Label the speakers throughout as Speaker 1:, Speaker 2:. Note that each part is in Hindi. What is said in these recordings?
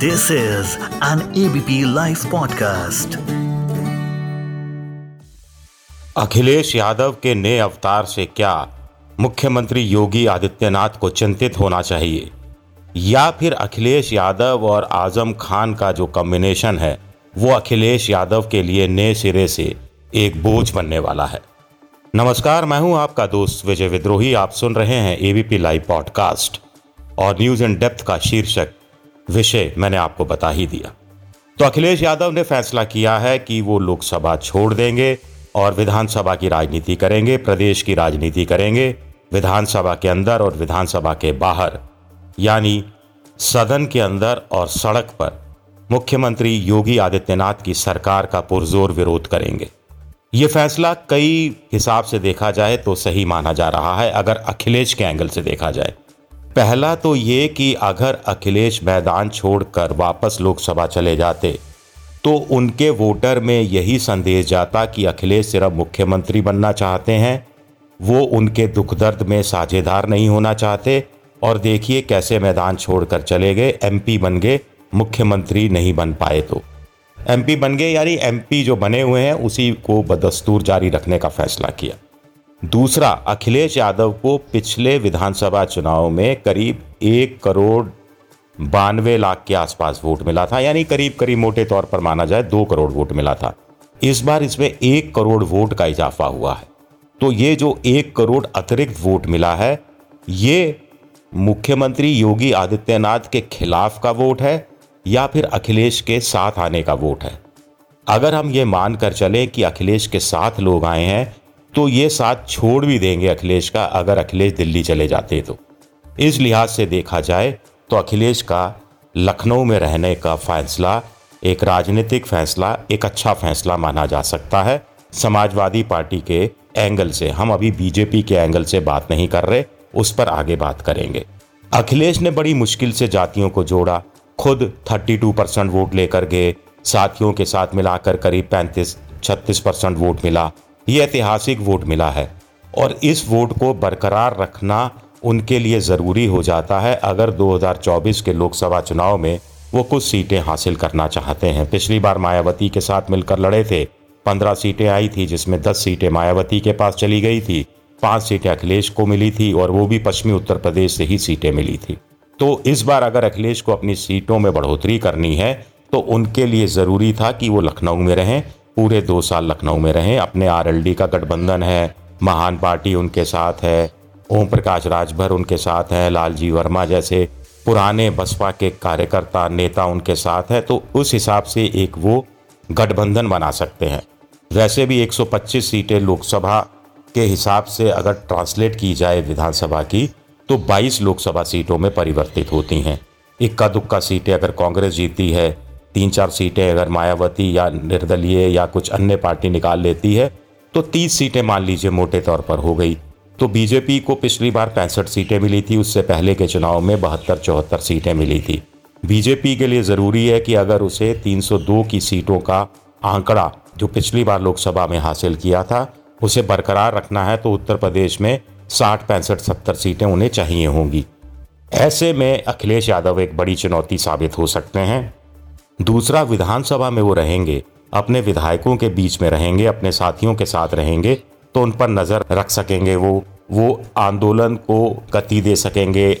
Speaker 1: This is an ABP Life podcast.
Speaker 2: Akhilesh Yadav के नए अवतार से क्या मुख्यमंत्री योगी आदित्यनाथ को चिंतित होना चाहिए? या फिर अखिलेश यादव और आज़म खान का जो कॉम्बिनेशन है, वो अखिलेश यादव के लिए नए सिरे से एक बोझ बनने वाला है। नमस्कार, मैं हूँ आपका दोस्त विजय विद्रोही। आप सुन रहे हैं एबीपी लाइव पॉडकास्ट और न्यूज़ इन डेप्थ का शीर्षक विषय मैंने आपको बता ही दिया। तो अखिलेश यादव ने फैसला किया है कि वो लोकसभा छोड़ देंगे और विधानसभा की राजनीति करेंगे, प्रदेश की राजनीति करेंगे, विधानसभा के अंदर और विधानसभा के बाहर, यानी सदन के अंदर और सड़क पर मुख्यमंत्री योगी आदित्यनाथ की सरकार का पुरजोर विरोध करेंगे। ये फैसला कई हिसाब से देखा जाए तो सही माना जा रहा है, अगर अखिलेश के एंगल से देखा जाए। पहला तो ये कि अगर अखिलेश मैदान छोड़कर वापस लोकसभा चले जाते तो उनके वोटर में यही संदेश जाता कि अखिलेश सिर्फ़ मुख्यमंत्री बनना चाहते हैं। वो उनके दुख दर्द में साझेदार नहीं होना चाहते और देखिए कैसे मैदान छोड़कर चले गए एमपी बन गए, मुख्यमंत्री नहीं बन पाए तो। एमपी बन गए, यानी एमपी जो बने हुए हैं, उसी को बदस्तूर जारी रखने का फैसला किया। दूसरा, अखिलेश यादव को पिछले विधानसभा चुनाव में करीब एक करोड़ बानवे लाख के आसपास वोट मिला था, यानी करीब करीब मोटे तौर पर माना जाए दो करोड़ वोट मिला था। इस बार इसमें एक करोड़ वोट का इजाफा हुआ है। तो ये जो एक करोड़ अतिरिक्त वोट मिला है, ये मुख्यमंत्री योगी आदित्यनाथ के खिलाफ का वोट है या फिर अखिलेश के साथ आने का वोट है? अगर हम ये मान कर चलें कि अखिलेश के साथ लोग आए हैं तो ये साथ छोड़ भी देंगे अखिलेश का, अगर अखिलेश दिल्ली चले जाते तो। इस लिहाज से देखा जाए तो अखिलेश का लखनऊ में रहने का फैसला, एक राजनीतिक फैसला, एक अच्छा फैसला माना जा सकता है। समाजवादी पार्टी के एंगल से, हम अभी बीजेपी के एंगल से बात नहीं कर रहे, उस पर आगे बात करेंगे। अखिलेश ने बड़ी मुश्किल से जातियों को जोड़ा। खुद 32 परसेंट वोट लेकर गए, साथियों के साथ मिलाकर करीब 35 36 परसेंट वोट मिला। ये ऐतिहासिक वोट मिला है और इस वोट को बरकरार रखना उनके लिए ज़रूरी हो जाता है अगर 2024 के लोकसभा चुनाव में वो कुछ सीटें हासिल करना चाहते हैं। पिछली बार मायावती के साथ मिलकर लड़े थे। पंद्रह सीटें आई थी, जिसमें दस सीटें मायावती के पास चली गई थी। पाँच सीटें अखिलेश को मिली थी और वो भी पश्चिमी उत्तर प्रदेश से ही सीटें मिली थी। तो इस बार अगर अखिलेश को अपनी सीटों में बढ़ोतरी करनी है तो उनके लिए ज़रूरी था कि वो लखनऊ में रहें। पूरे दो साल लखनऊ में रहे, अपने आरएलडी का गठबंधन है, महान पार्टी उनके साथ है, ओम प्रकाश राजभर उनके साथ हैं, लालजी वर्मा जैसे पुराने बसपा के कार्यकर्ता नेता उनके साथ है तो उस हिसाब से एक वो गठबंधन बना सकते हैं। वैसे भी 125 सीटें लोकसभा के हिसाब से अगर ट्रांसलेट की जाए विधानसभा की तो 22 लोकसभा सीटों में परिवर्तित होती हैं। इक्का दुक्का सीटें अगर कांग्रेस जीती है तीन चार सीटें अगर मायावती या निर्दलीय या कुछ अन्य पार्टी निकाल लेती है तो तीस सीटें मान लीजिए मोटे तौर पर हो गई। तो बीजेपी को पिछली बार पैंसठ सीटें मिली थी, उससे पहले के चुनाव में बहत्तर, चौहत्तर सीटें मिली थी। बीजेपी के लिए ज़रूरी है कि अगर उसे 302 की सीटों का आंकड़ा जो पिछली बार लोकसभा में हासिल किया था, उसे बरकरार रखना है तो उत्तर प्रदेश में साठ, पैंसठ, सत्तर सीटें उन्हें चाहिए होंगी। ऐसे में अखिलेश यादव एक बड़ी चुनौती साबित हो सकते हैं। दूसरा विधानसभा में वो रहेंगे, अपने विधायकों के बीच में रहेंगे, अपने साथियों के साथ रहेंगे तो उन पर नज़र रख सकेंगे वो वो आंदोलन को गति दे सकेंगे।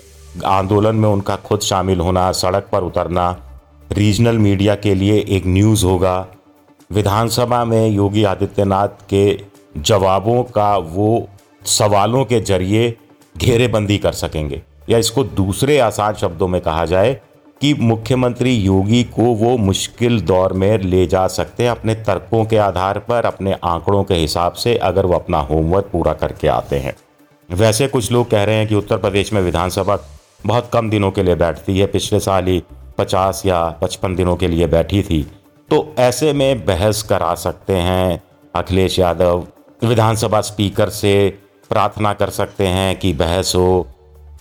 Speaker 2: आंदोलन में उनका खुद शामिल होना, सड़क पर उतरना, रीजनल मीडिया के लिए एक न्यूज़ होगा। विधानसभा में योगी आदित्यनाथ के जवाबों का वो सवालों के ज़रिए घेरेबंदी कर सकेंगे। या इसको दूसरे आसान शब्दों में कहा जाए कि मुख्यमंत्री योगी को वो मुश्किल दौर में ले जा सकते हैं अपने तर्कों के आधार पर, अपने आंकड़ों के हिसाब से अगर वो अपना होमवर्क पूरा करके आते हैं। वैसे कुछ लोग कह रहे हैं कि उत्तर प्रदेश में विधानसभा बहुत कम दिनों के लिए बैठती है, पिछले साल ही पचास या पचपन दिनों के लिए बैठी थी। तो ऐसे में बहस करा सकते हैं, अखिलेश यादव विधानसभा स्पीकर से प्रार्थना कर सकते हैं कि बहस हो,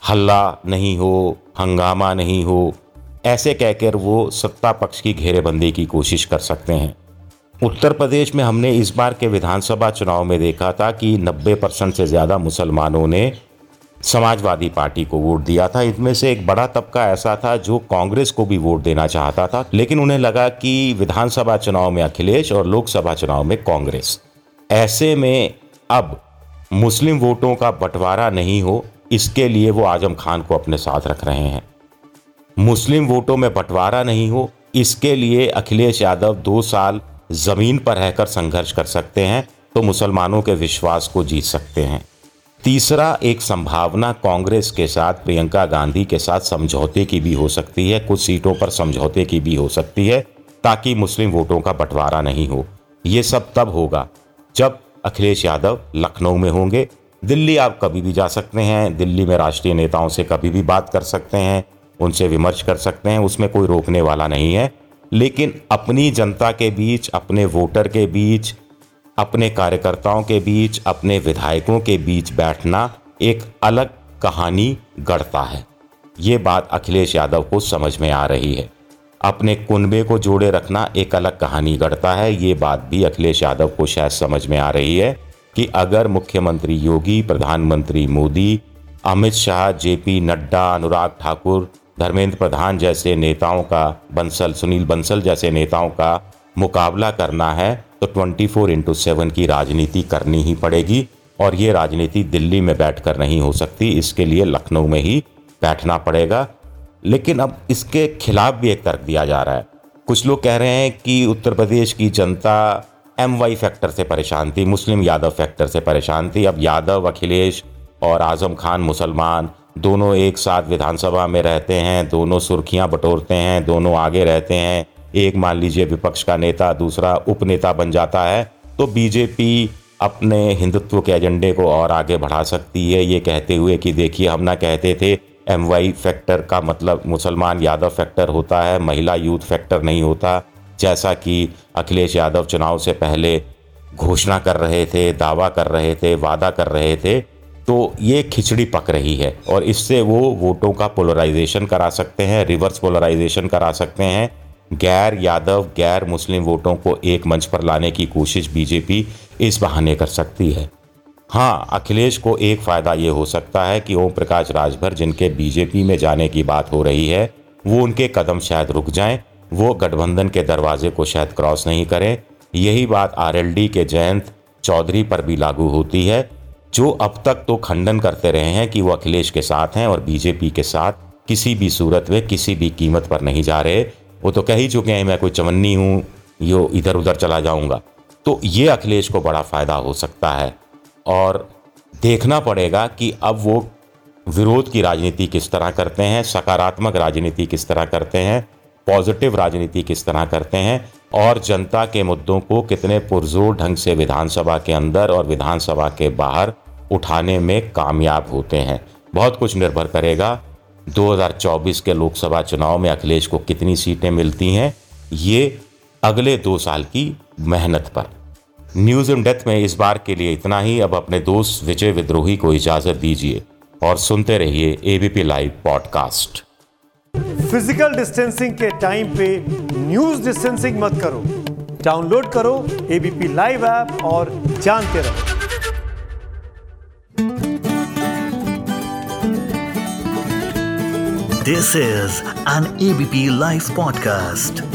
Speaker 2: हल्ला नहीं हो, हंगामा नहीं हो ऐसे कहकर वो सत्ता पक्ष की घेरेबंदी की कोशिश कर सकते हैं। उत्तर प्रदेश में हमने इस बार के विधानसभा चुनाव में देखा था कि 90 परसेंट से ज़्यादा मुसलमानों ने समाजवादी पार्टी को वोट दिया था। इनमें से एक बड़ा तबका ऐसा था जो कांग्रेस को भी वोट देना चाहता था, लेकिन उन्हें लगा कि विधानसभा चुनाव में अखिलेश और लोकसभा चुनाव में कांग्रेस। ऐसे में अब मुस्लिम वोटों का बंटवारा नहीं हो, इसके लिए वो आज़म खान को अपने साथ रख रहे हैं। मुस्लिम वोटों में बंटवारा नहीं हो, इसके लिए अखिलेश यादव दो साल ज़मीन पर रहकर संघर्ष कर सकते हैं तो मुसलमानों के विश्वास को जीत सकते हैं। तीसरा, एक संभावना कांग्रेस के साथ, प्रियंका गांधी के साथ समझौते की भी हो सकती है, कुछ सीटों पर समझौते की भी हो सकती है, ताकि मुस्लिम वोटों का बंटवारा नहीं हो। ये सब तब होगा, जब अखिलेश यादव लखनऊ में होंगे। दिल्ली आप कभी भी जा सकते हैं, दिल्ली में राष्ट्रीय नेताओं से कभी भी बात कर सकते हैं उनसे विमर्श कर सकते हैं, उसमें कोई रोकने वाला नहीं है। लेकिन अपनी जनता के बीच, अपने वोटर के बीच, अपने कार्यकर्ताओं के बीच, अपने विधायकों के बीच बैठना एक अलग कहानी गढ़ता है। ये बात अखिलेश यादव को समझ में आ रही है। अपने कुनबे को जोड़े रखना एक अलग कहानी गढ़ता है। ये बात भी अखिलेश यादव को शायद समझ में आ रही है कि अगर मुख्यमंत्री योगी, प्रधानमंत्री मोदी, अमित शाह, जेपी नड्डा, अनुराग ठाकुर धर्मेंद्र प्रधान जैसे नेताओं का बंसल, सुनील बंसल जैसे नेताओं का मुकाबला करना है तो 24 फोर इंटू सेवन की राजनीति करनी ही पड़ेगी और ये राजनीति दिल्ली में बैठकर नहीं हो सकती। इसके लिए लखनऊ में ही बैठना पड़ेगा। लेकिन अब इसके खिलाफ भी एक तर्क दिया जा रहा है। कुछ लोग कह रहे हैं कि उत्तर प्रदेश की जनता एम वाई फैक्टर से परेशान थी, मुस्लिम यादव फैक्टर से परेशान थी। अब यादव, अखिलेश और आज़म खान मुसलमान दोनों एक साथ विधानसभा में रहते हैं, दोनों सुर्खियाँ बटोरते हैं, दोनों आगे रहते हैं। एक मान लीजिए विपक्ष का नेता, दूसरा उपनेता बन जाता है तो बीजेपी अपने हिंदुत्व के एजेंडे को और आगे बढ़ा सकती है। ये कहते हुए कि देखिए, हम ना कहते थे एम वाई फैक्टर का मतलब मुसलमान यादव फैक्टर होता है, महिला यूथ फैक्टर नहीं होता। जैसा कि अखिलेश यादव चुनाव से पहले घोषणा कर रहे थे, दावा कर रहे थे, वादा कर रहे थे तो ये खिचड़ी पक रही है और इससे वो वोटों का पोलराइजेशन करा सकते हैं रिवर्स पोलराइजेशन करा सकते हैं। गैर यादव, गैर मुस्लिम वोटों को एक मंच पर लाने की कोशिश बीजेपी इस बहाने कर सकती है। हाँ अखिलेश को एक फ़ायदा ये हो सकता है कि ओम प्रकाश राजभर, जिनके बीजेपी में जाने की बात हो रही है, वो उनके कदम शायद रुक जाएँ, वो गठबंधन के दरवाजे को शायद क्रॉस नहीं करें। यही बात आरएलडी के जयंत चौधरी पर भी लागू होती है। जो अब तक तो खंडन करते रहे हैं कि वो अखिलेश के साथ हैं और बीजेपी के साथ किसी भी सूरत में किसी भी कीमत पर नहीं जा रहे। वो तो कह ही चुके हैं, मैं कोई चवन्नी हूँ, यो इधर उधर चला जाऊँगा। तो ये अखिलेश को बड़ा फ़ायदा हो सकता है। और देखना पड़ेगा कि अब वो विरोध की राजनीति किस तरह करते हैं, सकारात्मक राजनीति किस तरह करते हैं पॉजिटिव राजनीति किस तरह करते हैं और जनता के मुद्दों को कितने पुरजोर ढंग से विधानसभा के अंदर और विधानसभा के बाहर उठाने में कामयाब होते हैं। बहुत कुछ निर्भर करेगा। 2024 के लोकसभा चुनाव में अखिलेश को कितनी सीटें मिलती हैं, ये अगले दो साल की मेहनत पर। न्यूज़ इन डेथ में इस बार के लिए इतना ही। अब अपने दोस्त विजय विद्रोही को इजाज़त दीजिए और सुनते रहिए ABP live podcast
Speaker 3: physical distancing के टाइम पे न्यूज़ डिस्टेंसिंग मत करो डाउनलोड करो एबीपी लाइव ऐप और जानते रहो
Speaker 1: this is an ABP live podcast.